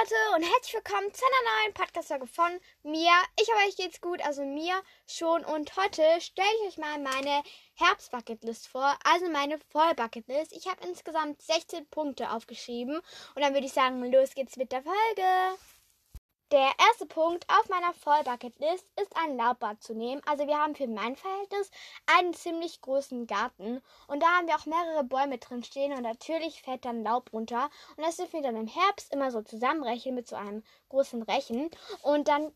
Leute und herzlich willkommen zu einer neuen Podcast-Folge von mir. Ich hoffe, euch geht's gut, also mir schon. Und heute stelle ich euch mal meine Herbst-Bucketlist vor, also meine Voll-Bucketlist. Ich habe insgesamt 16 Punkte aufgeschrieben und dann würde ich sagen, los geht's mit der Folge. Der erste Punkt auf meiner Vollbucketlist ist ein Laubbad zu nehmen. Also wir haben für mein Verhältnis einen ziemlich großen Garten. Und da haben wir auch mehrere Bäume drin stehen und natürlich fällt dann Laub runter. Und das dürfen wir dann im Herbst immer so zusammenrechnen mit so einem großen Rechen. Und dann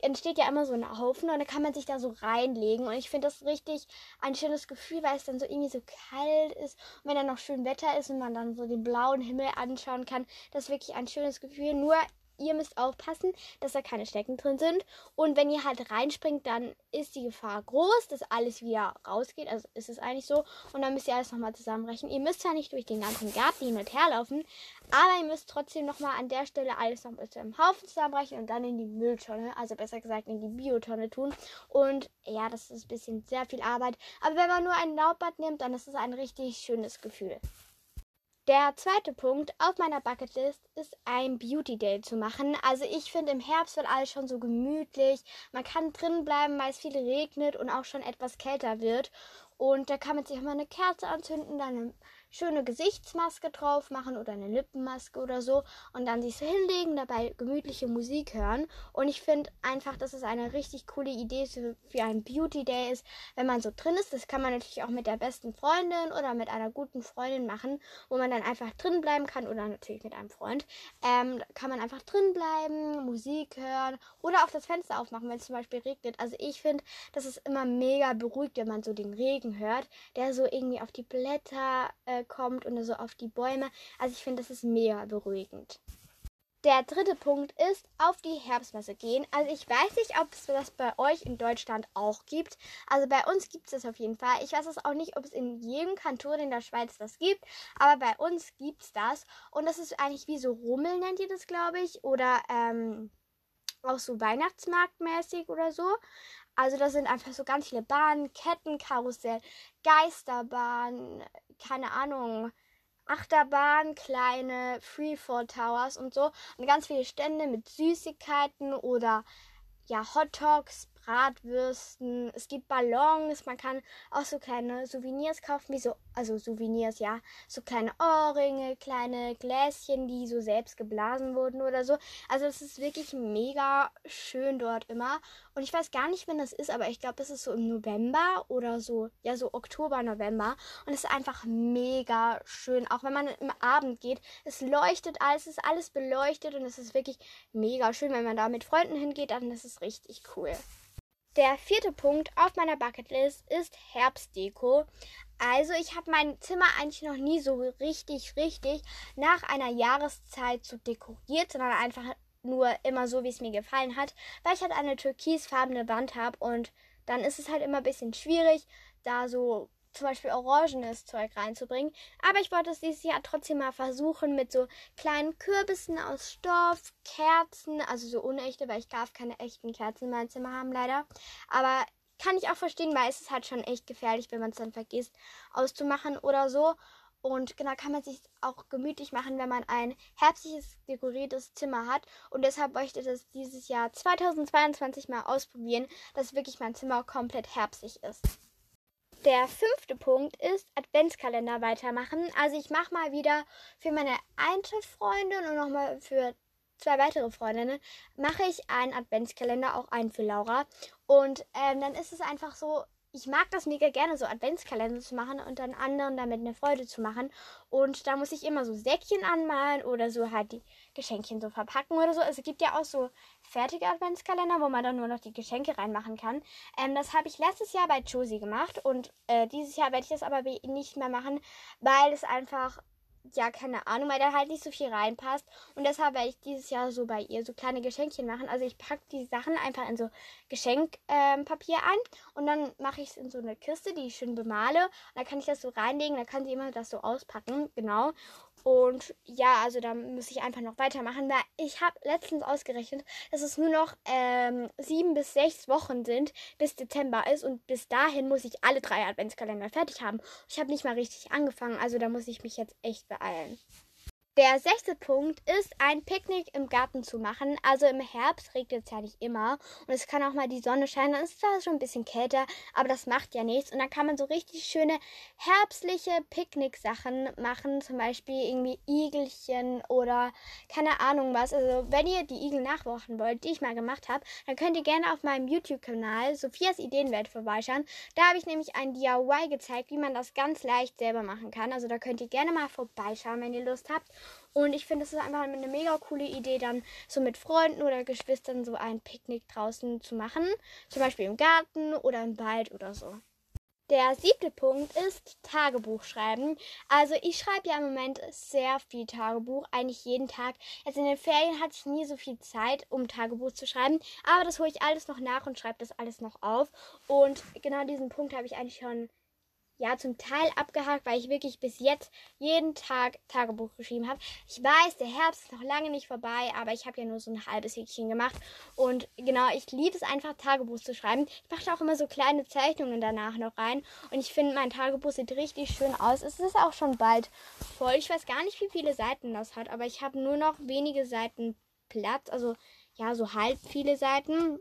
entsteht ja immer so ein Haufen und dann kann man sich da so reinlegen. Und ich finde das richtig ein schönes Gefühl, weil es dann so irgendwie so kalt ist. Und wenn dann noch schön Wetter ist und man dann so den blauen Himmel anschauen kann, das ist wirklich ein schönes Gefühl. Nur ihr müsst aufpassen, dass da keine Stecken drin sind. Und wenn ihr halt reinspringt, dann ist die Gefahr groß, dass alles wieder rausgeht. Also ist es eigentlich so. Und dann müsst ihr alles nochmal zusammenrechnen. Ihr müsst zwar nicht durch den ganzen Garten hin und her laufen, aber ihr müsst trotzdem nochmal an der Stelle alles noch mit einem Haufen zusammenrechnen und dann in die Mülltonne, also besser gesagt in die Biotonne tun. Und ja, das ist ein bisschen sehr viel Arbeit. Aber wenn man nur ein Laubbad nimmt, dann ist es ein richtig schönes Gefühl. Der zweite Punkt auf meiner Bucketlist ist ein Beauty Day zu machen. Also ich finde im Herbst wird alles schon so gemütlich. Man kann drin bleiben, weil es viel regnet und auch schon etwas kälter wird. Und da kann man sich auch mal eine Kerze anzünden, dann schöne Gesichtsmaske drauf machen oder eine Lippenmaske oder so und dann sich so hinlegen, dabei gemütliche Musik hören. Und ich finde einfach, dass es eine richtig coole Idee für, für einen Beauty Day ist, wenn man so drin ist. Das kann man natürlich auch mit der besten Freundin oder mit einer guten Freundin machen, wo man dann einfach drin bleiben kann oder natürlich mit einem Freund. Ähm, kann man einfach drin bleiben, Musik hören oder auch das Fenster aufmachen, wenn es zum Beispiel regnet. Also ich finde, das ist immer mega beruhigt, wenn man so den Regen hört, der so irgendwie auf die Blätter äh, kommt und so auf die Bäume. Also ich finde, das ist mega beruhigend. Der dritte Punkt ist auf die Herbstmesse gehen. Also ich weiß nicht, ob es das bei euch in Deutschland auch gibt. Also bei uns gibt es das auf jeden Fall. Ich weiß es auch nicht, ob es in jedem Kanton in der Schweiz das gibt, aber bei uns gibt es das. Und das ist eigentlich wie so Rummel, nennt ihr das, glaube ich. Oder ähm, auch so Weihnachtsmarktmäßig oder so. Also da sind einfach so ganz viele Bahnen, Kettenkarussell, Geisterbahn, keine Ahnung, Achterbahn, kleine Freefall Towers und so. Und ganz viele Stände mit Süßigkeiten oder ja, Hot Dogs, Bratwürsten, es gibt Ballons, man kann auch so kleine Souvenirs kaufen, wie so, also Souvenirs, ja, so kleine Ohrringe, kleine Gläschen, die so selbst geblasen wurden oder so. Also es ist wirklich mega schön dort immer. Und ich weiß gar nicht, wenn das ist, aber ich glaube, das ist so im November oder so, ja, so Oktober, November. Und es ist einfach mega schön, auch wenn man im Abend geht. Es leuchtet alles, es ist alles beleuchtet und es ist wirklich mega schön, wenn man da mit Freunden hingeht, dann ist es richtig cool. Der vierte Punkt auf meiner Bucketlist ist Herbstdeko. Also ich habe mein Zimmer eigentlich noch nie so richtig, richtig nach einer Jahreszeit so dekoriert, sondern einfach nur immer so, wie es mir gefallen hat, weil ich halt eine türkisfarbene Wand habe und dann ist es halt immer ein bisschen schwierig, da so zum Beispiel orangenes Zeug reinzubringen. Aber ich wollte es dieses Jahr trotzdem mal versuchen mit so kleinen Kürbissen aus Stoff, Kerzen, also so unechte, weil ich darf keine echten Kerzen in meinem Zimmer haben, leider. Aber kann ich auch verstehen, weil es ist halt schon echt gefährlich, wenn man es dann vergisst auszumachen oder so. Und genau kann man sich auch gemütlich machen, wenn man ein herbstliches dekoriertes Zimmer hat. Und deshalb möchte ich das dieses Jahr 2022 mal ausprobieren, dass wirklich mein Zimmer komplett herbstlich ist. Der fünfte Punkt ist Adventskalender weitermachen. Also ich mache mal wieder für meine eine Freundin und nochmal für zwei weitere Freundinnen mache ich einen Adventskalender, auch einen für Laura. Und ähm, dann ist es einfach so, ich mag das mega gerne, so Adventskalender zu machen und dann anderen damit eine Freude zu machen. Und da muss ich immer so Säckchen anmalen oder so halt die Geschenkchen so verpacken oder so. Also es gibt ja auch so fertige Adventskalender, wo man dann nur noch die Geschenke reinmachen kann. Ähm, das habe ich letztes Jahr bei Josie gemacht und äh, dieses Jahr werde ich das aber nicht mehr machen, weil es einfach ja, keine Ahnung, weil da halt nicht so viel reinpasst. Und deshalb werde ich dieses Jahr so bei ihr so kleine Geschenkchen machen. Also ich packe die Sachen einfach in so Geschenkpapier ähm, ein und dann mache ich es in so eine Kiste, die ich schön bemale. Und dann kann ich das so reinlegen, dann kann sie immer das so auspacken, genau. Und ja, also da muss ich einfach noch weitermachen, weil ich habe letztens ausgerechnet, dass es nur noch ähm, sieben bis sechs Wochen sind, bis Dezember ist. Und bis dahin muss ich alle drei Adventskalender fertig haben. Ich habe nicht mal richtig angefangen, also da muss ich mich jetzt echt beeilen. Der sechste Punkt ist, ein Picknick im Garten zu machen. Also im Herbst regnet es ja nicht immer und es kann auch mal die Sonne scheinen. Dann ist es zwar schon ein bisschen kälter, aber das macht ja nichts. Und dann kann man so richtig schöne herbstliche Picknick-Sachen machen. Zum Beispiel irgendwie Igelchen oder keine Ahnung was. Also wenn ihr die Igel nachwachen wollt, die ich mal gemacht habe, dann könnt ihr gerne auf meinem YouTube-Kanal Sophias Ideenwelt vorbeischauen. Da habe ich nämlich ein DIY gezeigt, wie man das ganz leicht selber machen kann. Also da könnt ihr gerne mal vorbeischauen, wenn ihr Lust habt. Und ich finde, es ist einfach eine mega coole Idee, dann so mit Freunden oder Geschwistern so ein Picknick draußen zu machen. Zum Beispiel im Garten oder im Wald oder so. Der siebte Punkt ist Tagebuch schreiben. Also ich schreibe ja im Moment sehr viel Tagebuch, eigentlich jeden Tag. Jetzt in den Ferien hatte ich nie so viel Zeit, um Tagebuch zu schreiben, aber das hole ich alles noch nach und schreibe das alles noch auf. Und genau diesen Punkt habe ich eigentlich schon ja zum Teil abgehakt, weil ich wirklich bis jetzt jeden Tag Tagebuch geschrieben habe. Ich weiß, der Herbst ist noch lange nicht vorbei, aber ich habe ja nur so ein halbes Häkchen gemacht. Und genau, ich liebe es einfach, Tagebuch zu schreiben. Ich mache da auch immer so kleine Zeichnungen danach noch rein. Und ich finde, mein Tagebuch sieht richtig schön aus. Es ist auch schon bald voll. Ich weiß gar nicht, wie viele Seiten das hat, aber ich habe nur noch wenige Seiten Platz. Also ja, so halb viele Seiten.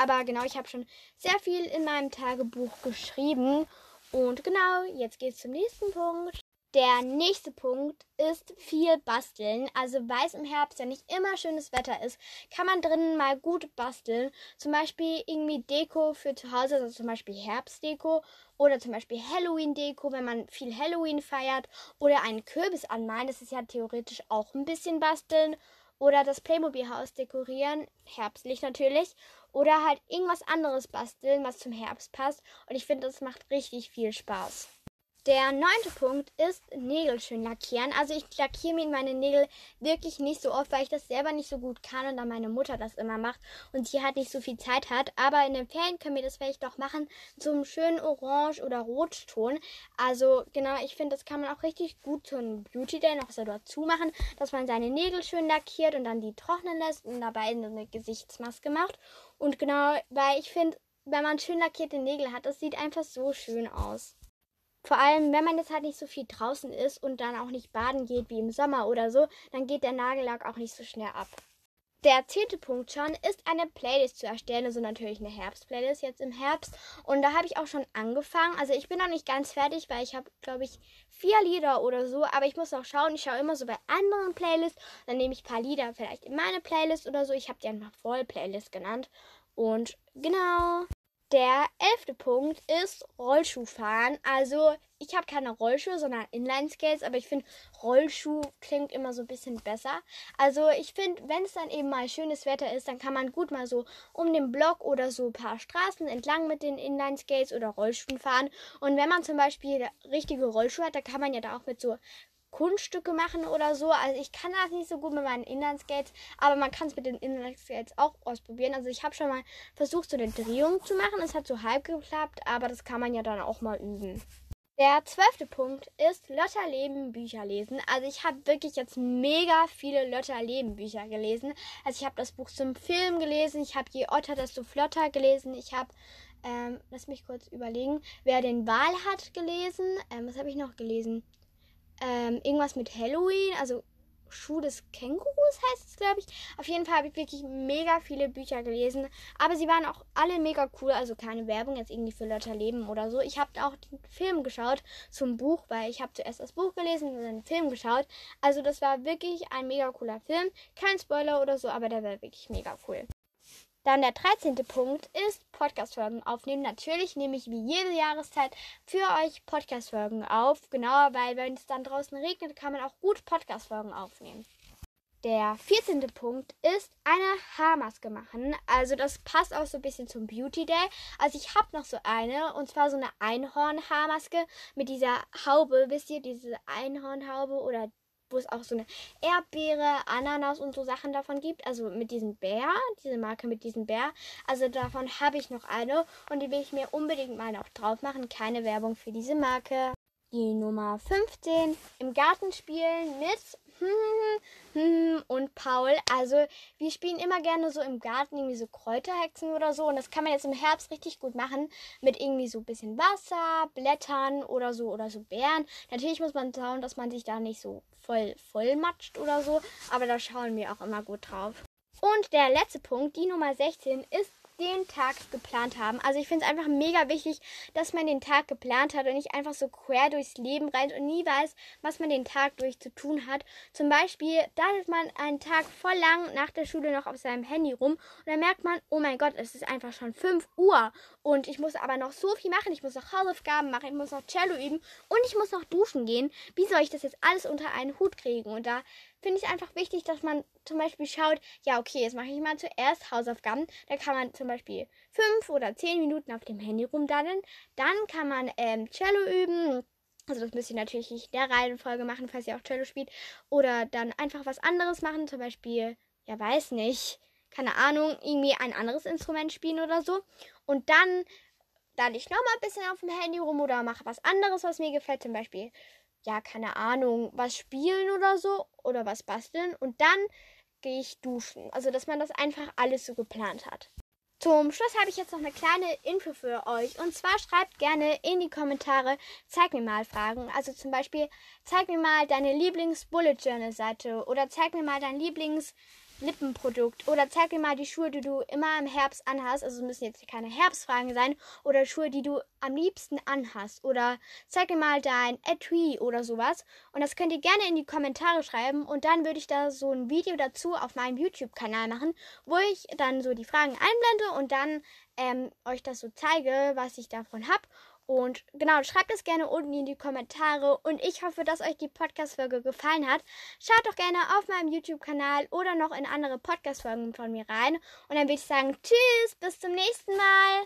Aber genau, ich habe schon sehr viel in meinem Tagebuch geschrieben. Und genau, jetzt geht es zum nächsten Punkt. Der nächste Punkt ist viel basteln. Also weil es im Herbst ja nicht immer schönes Wetter ist, kann man drinnen mal gut basteln. Zum Beispiel irgendwie Deko für zu Hause, also zum Beispiel Herbstdeko oder zum Beispiel Halloween-Deko, wenn man viel Halloween feiert. Oder einen Kürbis anmalen, das ist ja theoretisch auch ein bisschen basteln. Oder das Playmobil-Haus dekorieren, herbstlich natürlich. Oder halt irgendwas anderes basteln, was zum Herbst passt. Und ich finde, das macht richtig viel Spaß. Der neunte Punkt ist Nägel schön lackieren. Also ich lackiere mir meine Nägel wirklich nicht so oft, weil ich das selber nicht so gut kann und dann meine Mutter das immer macht und sie halt nicht so viel Zeit hat. Aber in den Ferien können wir das vielleicht doch machen zum schönen Orange- oder Rotton. Also genau, ich finde, das kann man auch richtig gut zu einem Beauty Day noch so dazu machen, dass man seine Nägel schön lackiert und dann die trocknen lässt und dabei eine Gesichtsmaske macht. Und genau, weil ich finde, wenn man schön lackierte Nägel hat, das sieht einfach so schön aus. Vor allem, wenn man jetzt halt nicht so viel draußen ist und dann auch nicht baden geht wie im Sommer oder so, dann geht der Nagellack auch nicht so schnell ab. Der zehnte Punkt schon ist eine Playlist zu erstellen, also natürlich eine Herbst-Playlist jetzt im Herbst. Und da habe ich auch schon angefangen. Also ich bin noch nicht ganz fertig, weil ich habe, glaube ich, vier Lieder oder so. Aber ich muss noch schauen. Ich schaue immer so bei anderen Playlists. Dann nehme ich ein paar Lieder vielleicht in meine Playlist oder so. Ich habe die einfach Voll-Playlist genannt. Und genau. Der elfte Punkt ist Rollschuhfahren. Also ich habe keine Rollschuhe, sondern Inline-Skates, aber ich finde, Rollschuh klingt immer so ein bisschen besser. Also ich finde, wenn es dann eben mal schönes Wetter ist, dann kann man gut mal so um den Block oder so ein paar Straßen entlang mit den Inline-Skates oder Rollschuhen fahren. Und wenn man zum Beispiel richtige Rollschuhe hat, dann kann man ja da auch mit so Kunststücke machen oder so. Also ich kann das nicht so gut mit meinen Inlineskates, aber man kann es mit den Inlineskates auch ausprobieren. Also ich habe schon mal versucht, so eine Drehung zu machen. Es hat so halb geklappt, aber das kann man ja dann auch mal üben. Der zwölfte Punkt ist Lotterleben Bücher lesen. Also ich habe wirklich jetzt mega viele Lotterleben Bücher gelesen. Also ich habe das Buch zum Film gelesen, ich habe Je Otter, desto flotter gelesen, ich habe ähm, lass mich kurz überlegen, wer den Wahl hat gelesen. Ähm, was habe ich noch gelesen? ähm, irgendwas mit Halloween, also Schuh des Kängurus heißt es, glaube ich. Auf jeden Fall habe ich wirklich mega viele Bücher gelesen. Aber sie waren auch alle mega cool. Also keine Werbung jetzt irgendwie für Lotter Leben oder so. Ich habe auch den Film geschaut zum Buch, weil ich habe zuerst das Buch gelesen und dann den Film geschaut. Also das war wirklich ein mega cooler Film. Kein Spoiler oder so, aber der war wirklich mega cool. Dann der 13. Punkt ist Podcast-Folgen aufnehmen. Natürlich nehme ich wie jede Jahreszeit für euch Podcast-Folgen auf. Genau, weil wenn es dann draußen regnet, kann man auch gut Podcast-Folgen aufnehmen. Der 14. Punkt ist eine Haarmaske machen. Also das passt auch so ein bisschen zum Beauty Day. Also ich habe noch so eine und zwar so eine Einhorn-Haarmaske mit dieser Haube. Wisst ihr, diese Einhornhaube oder wo es auch so eine Erdbeere, Ananas und so Sachen davon gibt. Also mit diesem Bär, diese Marke mit diesem Bär. Also davon habe ich noch eine und die will ich mir unbedingt mal noch drauf machen. Keine Werbung für diese Marke. Die Nummer 15. Im Garten spielen mit und Paul. Also wir spielen immer gerne so im Garten irgendwie so Kräuterhexen oder so. Und das kann man jetzt im Herbst richtig gut machen mit irgendwie so ein bisschen Wasser, Blättern oder so oder so Beeren. Natürlich muss man schauen, dass man sich da nicht so voll voll matscht oder so. Aber da schauen wir auch immer gut drauf. Und der letzte Punkt, die Nummer 16, ist den Tag geplant haben. Also ich finde es einfach mega wichtig, dass man den Tag geplant hat und nicht einfach so quer durchs Leben rennt und nie weiß, was man den Tag durch zu tun hat. Zum Beispiel daddelt man einen Tag voll lang nach der Schule noch auf seinem Handy rum und dann merkt man, oh mein Gott, es ist einfach schon 5 Uhr und ich muss aber noch so viel machen. Ich muss noch Hausaufgaben machen, ich muss noch Cello üben und ich muss noch duschen gehen. Wie soll ich das jetzt alles unter einen Hut kriegen? Und da finde ich einfach wichtig, dass man zum Beispiel schaut, ja, okay, jetzt mache ich mal zuerst Hausaufgaben. Da kann man zum Beispiel fünf oder zehn Minuten auf dem Handy rumdaddeln. Dann kann man ähm, Cello üben. Also das müsst ihr natürlich nicht in der Reihenfolge machen, falls ihr auch Cello spielt. Oder dann einfach was anderes machen, zum Beispiel, ja, weiß nicht, keine Ahnung, irgendwie ein anderes Instrument spielen oder so. Und dann daddel ich nochmal ein bisschen auf dem Handy rum oder mache was anderes, was mir gefällt. Zum Beispiel ja, keine Ahnung, was spielen oder so oder was basteln und dann gehe ich duschen. Also, dass man das einfach alles so geplant hat. Zum Schluss habe ich jetzt noch eine kleine Info für euch. Und zwar schreibt gerne in die Kommentare, zeig mir mal Fragen. Also zum Beispiel, zeig mir mal deine Lieblings-Bullet Journal-Seite oder zeig mir mal dein Lieblings- Lippenprodukt oder zeig mir mal die Schuhe, die du immer im Herbst anhast. Also müssen jetzt keine Herbstfragen sein oder Schuhe, die du am liebsten anhast oder zeig mir mal dein Etui oder sowas. Und das könnt ihr gerne in die Kommentare schreiben und dann würde ich da so ein Video dazu auf meinem YouTube-Kanal machen, wo ich dann so die Fragen einblende und dann ähm, euch das so zeige, was ich davon habe. Und genau, schreibt es gerne unten in die Kommentare. Und ich hoffe, dass euch die Podcast-Folge gefallen hat. Schaut doch gerne auf meinem YouTube-Kanal oder noch in andere Podcast-Folgen von mir rein. Und dann würde ich sagen, tschüss, bis zum nächsten Mal.